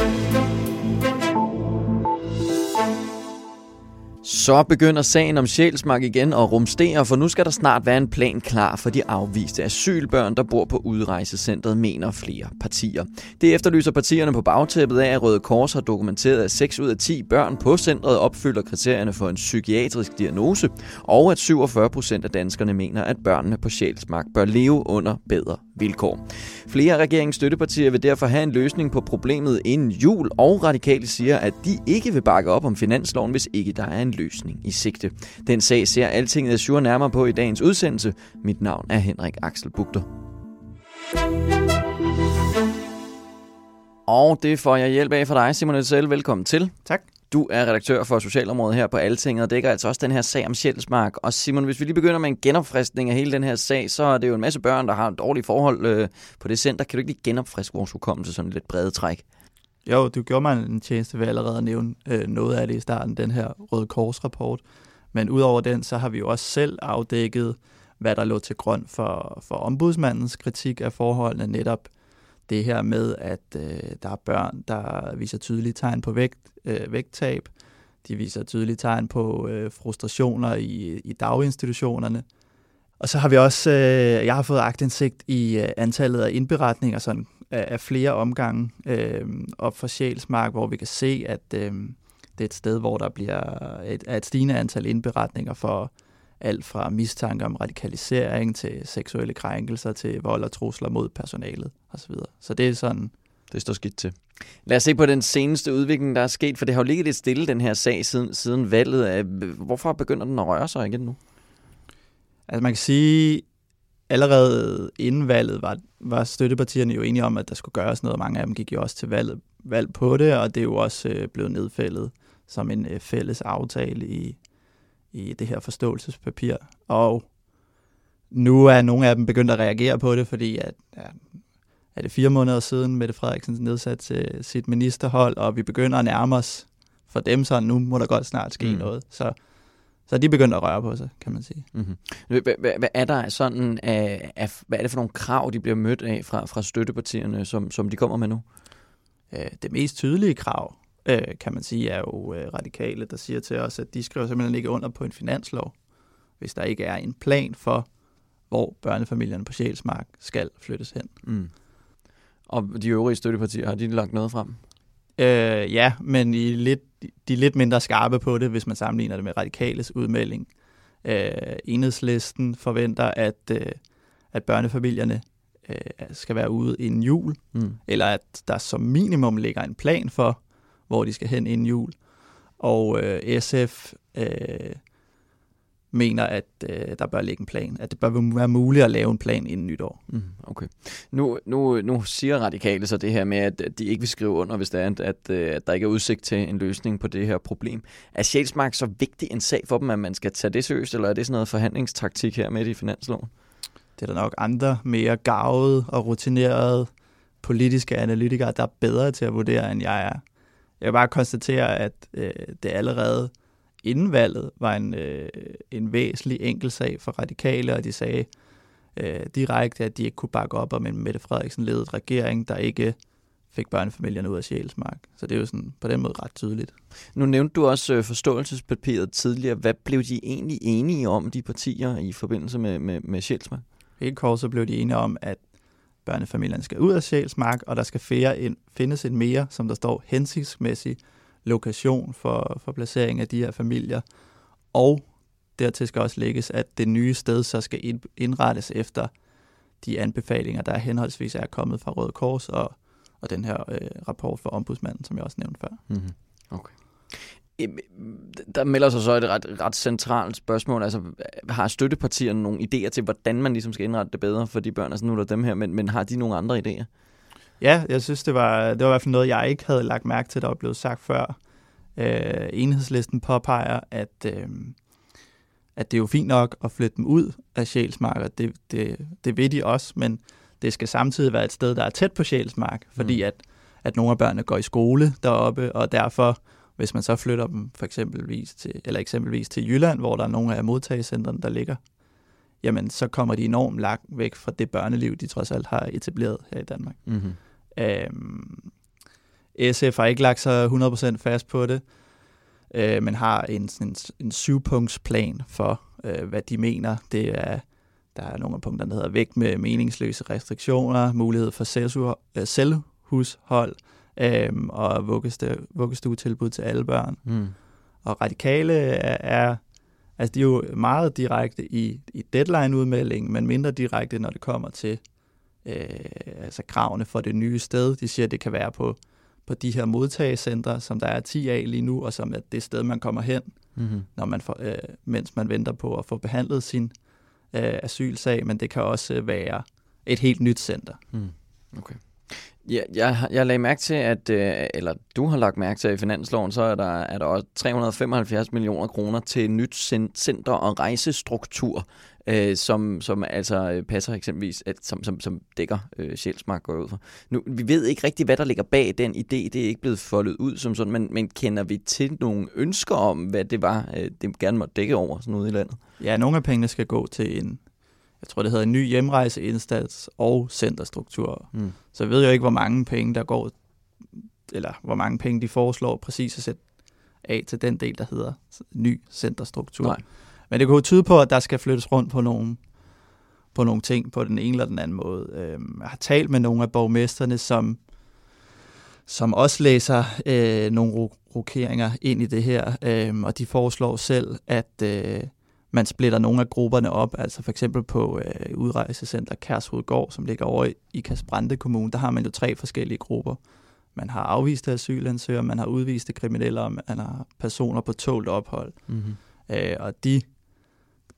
Thank you. Så begynder sagen om Sjælsmark igen at rumstere, for nu skal der snart være en plan klar for de afviste asylbørn, der bor på udrejsecentret, mener flere partier. Det efterlyser partierne på bagtæppet af, at Røde Kors har dokumenteret, at 6 ud af 10 børn på centret opfylder kriterierne for en psykiatrisk diagnose, og at 47 procent af danskerne mener, at børnene på Sjælsmark bør leve under bedre vilkår. Flere af regeringens støttepartier vil derfor have en løsning på problemet inden jul, og radikale siger, at de ikke vil bakke op om finansloven, hvis ikke der er en løsning i sigte. Den sag ser Altinget Azure nærmere på i dagens udsendelse. Mit navn er Henrik Axel Bugter. Og det får jeg hjælp af fra dig, Simon Edsel. Velkommen til. Tak. Du er redaktør for Socialområdet her på Altinget, og dækker altså også den her sag om Sjælsmark. Og Simon, hvis vi lige begynder med en genopfriskning af hele den her sag, så er det jo en masse børn, der har dårlige forhold øh, på det center. Kan du ikke lige genopfriske vores hukommelse sådan lidt brede træk? Jo, du gjorde mig en tjeneste ved allerede at nævne øh, noget af det i starten, den her Røde Kors-rapport. Men udover den, så har vi jo også selv afdækket, hvad der lå til grund for, for ombudsmandens kritik af forholdene, netop det her med, at øh, der er børn, der viser tydelige tegn på vægt, øh, vægttab. De viser tydelige tegn på øh, frustrationer i, i daginstitutionerne. Og så har vi også, øh, jeg har fået agtindsigt i øh, antallet af indberetninger sådan, af, af flere omgange øh, op for Sjælsmark, hvor vi kan se, at øh, det er et sted, hvor der bliver et, et stigende antal indberetninger for alt fra mistanke om radikalisering til seksuelle krænkelser til vold og trusler mod personalet osv. Så det er sådan... Det står skidt til. Lad os se på den seneste udvikling, der er sket, for det har jo ligget lidt stille, den her sag, siden, siden valget. Hvorfor begynder den at røre sig igen nu? Altså man kan sige, allerede inden valget var, var støttepartierne jo enige om, at der skulle gøres noget. Mange af dem gik jo også til valget, valg på det, og det er jo også øh, blevet nedfældet som en øh, fælles aftale i, i det her forståelsespapir. Og nu er nogle af dem begyndt at reagere på det, fordi at, ja, er det fire måneder siden, Mette Frederiksen nedsat sit ministerhold, og vi begynder at nærme os for dem, så nu må der godt snart ske mm. noget. Så, så de begynder at røre på sig, kan man sige. Mm-hmm. Hvad, hvad er der sådan af, af, hvad er det for nogle krav, de bliver mødt af fra, fra støttepartierne, som, som de kommer med nu? Øh, det mest tydelige krav, øh, kan man sige, er jo øh, radikale, der siger til os, at de skriver simpelthen ikke under på en finanslov, hvis der ikke er en plan for, hvor børnefamilierne på Sjælsmark skal flyttes hen. Mm. Og de øvrige støttepartier, har de lagt noget frem? Øh, ja, men i lidt, de er lidt mindre skarpe på det, hvis man sammenligner det med radikales udmelding. Øh, enhedslisten forventer, at, øh, at børnefamilierne øh, skal være ude inden jul, mm. eller at der som minimum ligger en plan for, hvor de skal hen inden jul. Og øh, SF øh, mener, at øh, der bør ligge en plan. At det bør være muligt at lave en plan inden nytår. Mm, okay. Nu, nu, nu siger radikale så det her med, at de ikke vil skrive under, hvis det er, at, at, øh, at der ikke er udsigt til en løsning på det her problem. Er Sjælsmark så vigtig en sag for dem, at man skal tage det seriøst, eller er det sådan noget forhandlingstaktik her med i finansloven? Det er der nok andre mere gavede og rutinerede politiske analytikere, der er bedre til at vurdere, end jeg er. Jeg kan bare konstatere, at øh, det allerede inden valget var en, øh, en væsentlig enkel sag for radikale, og de sagde øh, direkte, at de ikke kunne bakke op om en Mette Frederiksen ledet regering, der ikke fik børnefamilierne ud af Sjælsmark. Så det er jo sådan på den måde ret tydeligt. Nu nævnte du også øh, forståelsespapiret tidligere. Hvad blev de egentlig enige om, de partier, i forbindelse med, med, med Sjælsmark? Helt kort så blev de enige om, at børnefamilierne skal ud af Sjælsmark, og der skal fære en, findes en mere, som der står, hensigtsmæssig lokation for, for placering af de her familier. Og dertil skal også lægges, at det nye sted så skal indrettes efter de anbefalinger, der henholdsvis er kommet fra Røde Kors og, og den her øh, rapport fra ombudsmanden, som jeg også nævnte før. Mm-hmm. Okay. Der melder sig så et ret, ret centralt spørgsmål. Altså, har støttepartierne nogle idéer til, hvordan man ligesom skal indrette det bedre for de børn? Altså, nu er der dem her, men, men har de nogle andre idéer? Ja, jeg synes, det var, det var i hvert fald noget, jeg ikke havde lagt mærke til, der var blevet sagt før. Øh, enhedslisten påpeger, at, øh, at det er jo fint nok at flytte dem ud af Sjælsmark, det, det, det ved de også, men det skal samtidig være et sted, der er tæt på Sjælsmark, fordi mm. at, at nogle af børnene går i skole deroppe, og derfor, hvis man så flytter dem for eksempelvis til, eller eksempelvis til Jylland, hvor der er nogle af modtagecentrene, der ligger, jamen så kommer de enormt langt væk fra det børneliv, de trods alt har etableret her i Danmark. Mm-hmm. Øhm, SF har ikke lagt sig 100% fast på det, øh, men har en, en, en syvpunktsplan for, øh, hvad de mener. Det er, der er nogle af punkterne, der hedder vægt med meningsløse restriktioner, mulighed for øh, selvhushold øh, og vuggestue, vuggestuetilbud til alle børn. Mm. Og radikale er, er Altså, de er jo meget direkte i, i deadline-udmeldingen, men mindre direkte, når det kommer til øh, altså kravene for det nye sted. De siger, at det kan være på, på de her modtagecentre, som der er 10 af lige nu, og som er det sted, man kommer hen, mm-hmm. når man får, øh, mens man venter på at få behandlet sin øh, asylsag, men det kan også være et helt nyt center. Mm. Okay. Ja, jeg, jeg lagde mærke til, at, øh, eller du har lagt mærke til, at i finansloven, så er der, er der også 375 millioner kroner til nyt center og rejsestruktur, øh, som, som altså passer eksempelvis, at, som, som, som dækker øh, Sjælsmark går ud for. Nu, vi ved ikke rigtig, hvad der ligger bag den idé. Det er ikke blevet foldet ud som sådan, men, men kender vi til nogle ønsker om, hvad det var, øh, det gerne måtte dække over sådan noget i landet? Ja, nogle af pengene skal gå til en jeg tror det hedder en ny hjemrejseindsats og centerstruktur. Mm. Så jeg ved jo ikke, hvor mange penge der går, eller hvor mange penge de foreslår præcis at sætte af til den del, der hedder ny centerstruktur. Nej. Men det kunne tyde på, at der skal flyttes rundt på nogle, på nogle ting på den ene eller den anden måde. Øhm, jeg har talt med nogle af borgmesterne, som, som også læser øh, nogle rokeringer ind i det her, øh, og de foreslår selv, at øh, man splitter nogle af grupperne op, altså for eksempel på øh, udrejsecenter Kærshovedgård, som ligger over i, i Kasbrande Kommune, der har man jo tre forskellige grupper. Man har afviste asylansøgere, man har udviste kriminelle, og man har personer på tålt ophold. Mm-hmm. Øh, og de,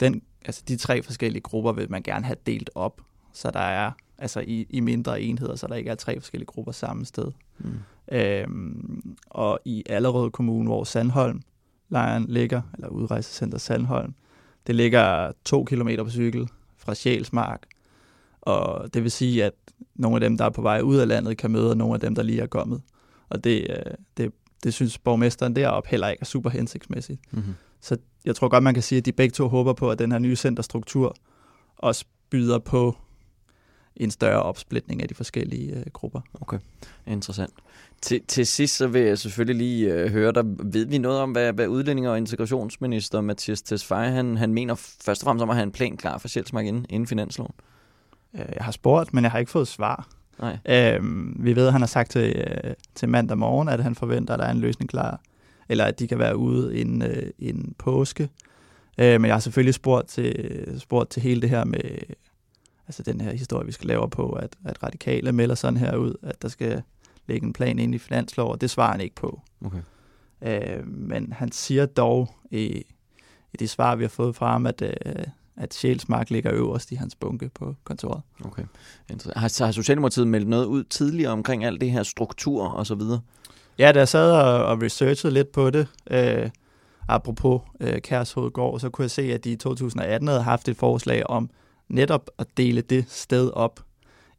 den, altså de tre forskellige grupper vil man gerne have delt op, så der er altså i, i mindre enheder, så der ikke er tre forskellige grupper samme sted. Mm. Øhm, og i Allerød Kommune, hvor Sandholm lejren ligger, eller udrejsecenter Sandholm, det ligger to kilometer på cykel fra Sjælsmark, og det vil sige, at nogle af dem, der er på vej ud af landet, kan møde nogle af dem, der lige er kommet. Og det, øh, det, det synes borgmesteren deroppe heller ikke er super hensigtsmæssigt. Mm-hmm. Så jeg tror godt, man kan sige, at de begge to håber på, at den her nye centerstruktur også byder på en større opsplitning af de forskellige øh, grupper. Okay, interessant. Til, til sidst så vil jeg selvfølgelig lige øh, høre dig. Ved vi noget om, hvad, hvad udlænding- og integrationsminister Mathias Tesfaye, han, han mener først og fremmest om at have en plan klar for Sjælsmark inden, inden finansloven? Øh, jeg har spurgt, men jeg har ikke fået svar. Nej. Øhm, vi ved, at han har sagt til, øh, til mandag morgen, at han forventer, at der er en løsning klar, eller at de kan være ude inden, øh, inden påske. Øh, men jeg har selvfølgelig spurgt til, spurgt til hele det her med altså den her historie, vi skal lave på, at, at radikale melder sådan her ud, at der skal lægge en plan ind i finanslov, og det svarer han ikke på. Okay. Øh, men han siger dog i, i det svar, vi har fået fra ham, at, øh, at Sjælsmark ligger øverst i hans bunke på kontoret. Okay. Har, har Socialdemokratiet meldt noget ud tidligere omkring alt det her struktur og så videre? Ja, da jeg sad og, og researchede lidt på det, øh, apropos øh, Kærshovedgård, så kunne jeg se, at de i 2018 havde haft et forslag om netop at dele det sted op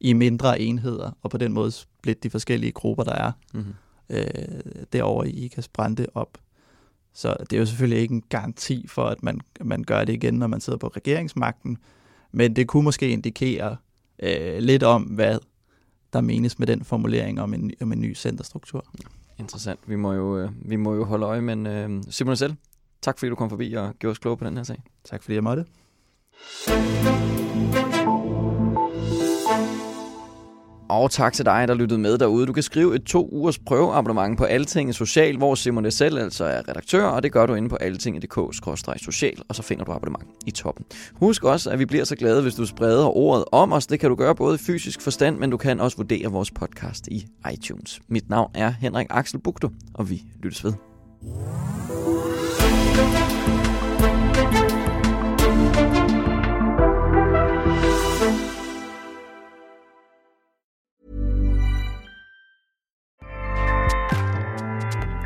i mindre enheder, og på den måde splitte de forskellige grupper, der er mm-hmm. øh, derovre i IKAS Brande op. Så det er jo selvfølgelig ikke en garanti for, at man, man gør det igen, når man sidder på regeringsmagten, men det kunne måske indikere øh, lidt om, hvad der menes med den formulering om en, om en ny centerstruktur. Interessant. Vi må jo, øh, vi må jo holde øje, men øh, Simon selv, tak fordi du kom forbi og gjorde os klogere på den her sag. Tak fordi jeg måtte. Og tak til dig, der lyttede med derude. Du kan skrive et to ugers prøveabonnement på Altinget Social, hvor Simon selv altså er redaktør, og det gør du inde på altinget.dk-social, og så finder du abonnement i toppen. Husk også, at vi bliver så glade, hvis du spreder ordet om os. Det kan du gøre både i fysisk forstand, men du kan også vurdere vores podcast i iTunes. Mit navn er Henrik Axel Bugto, og vi lyttes ved.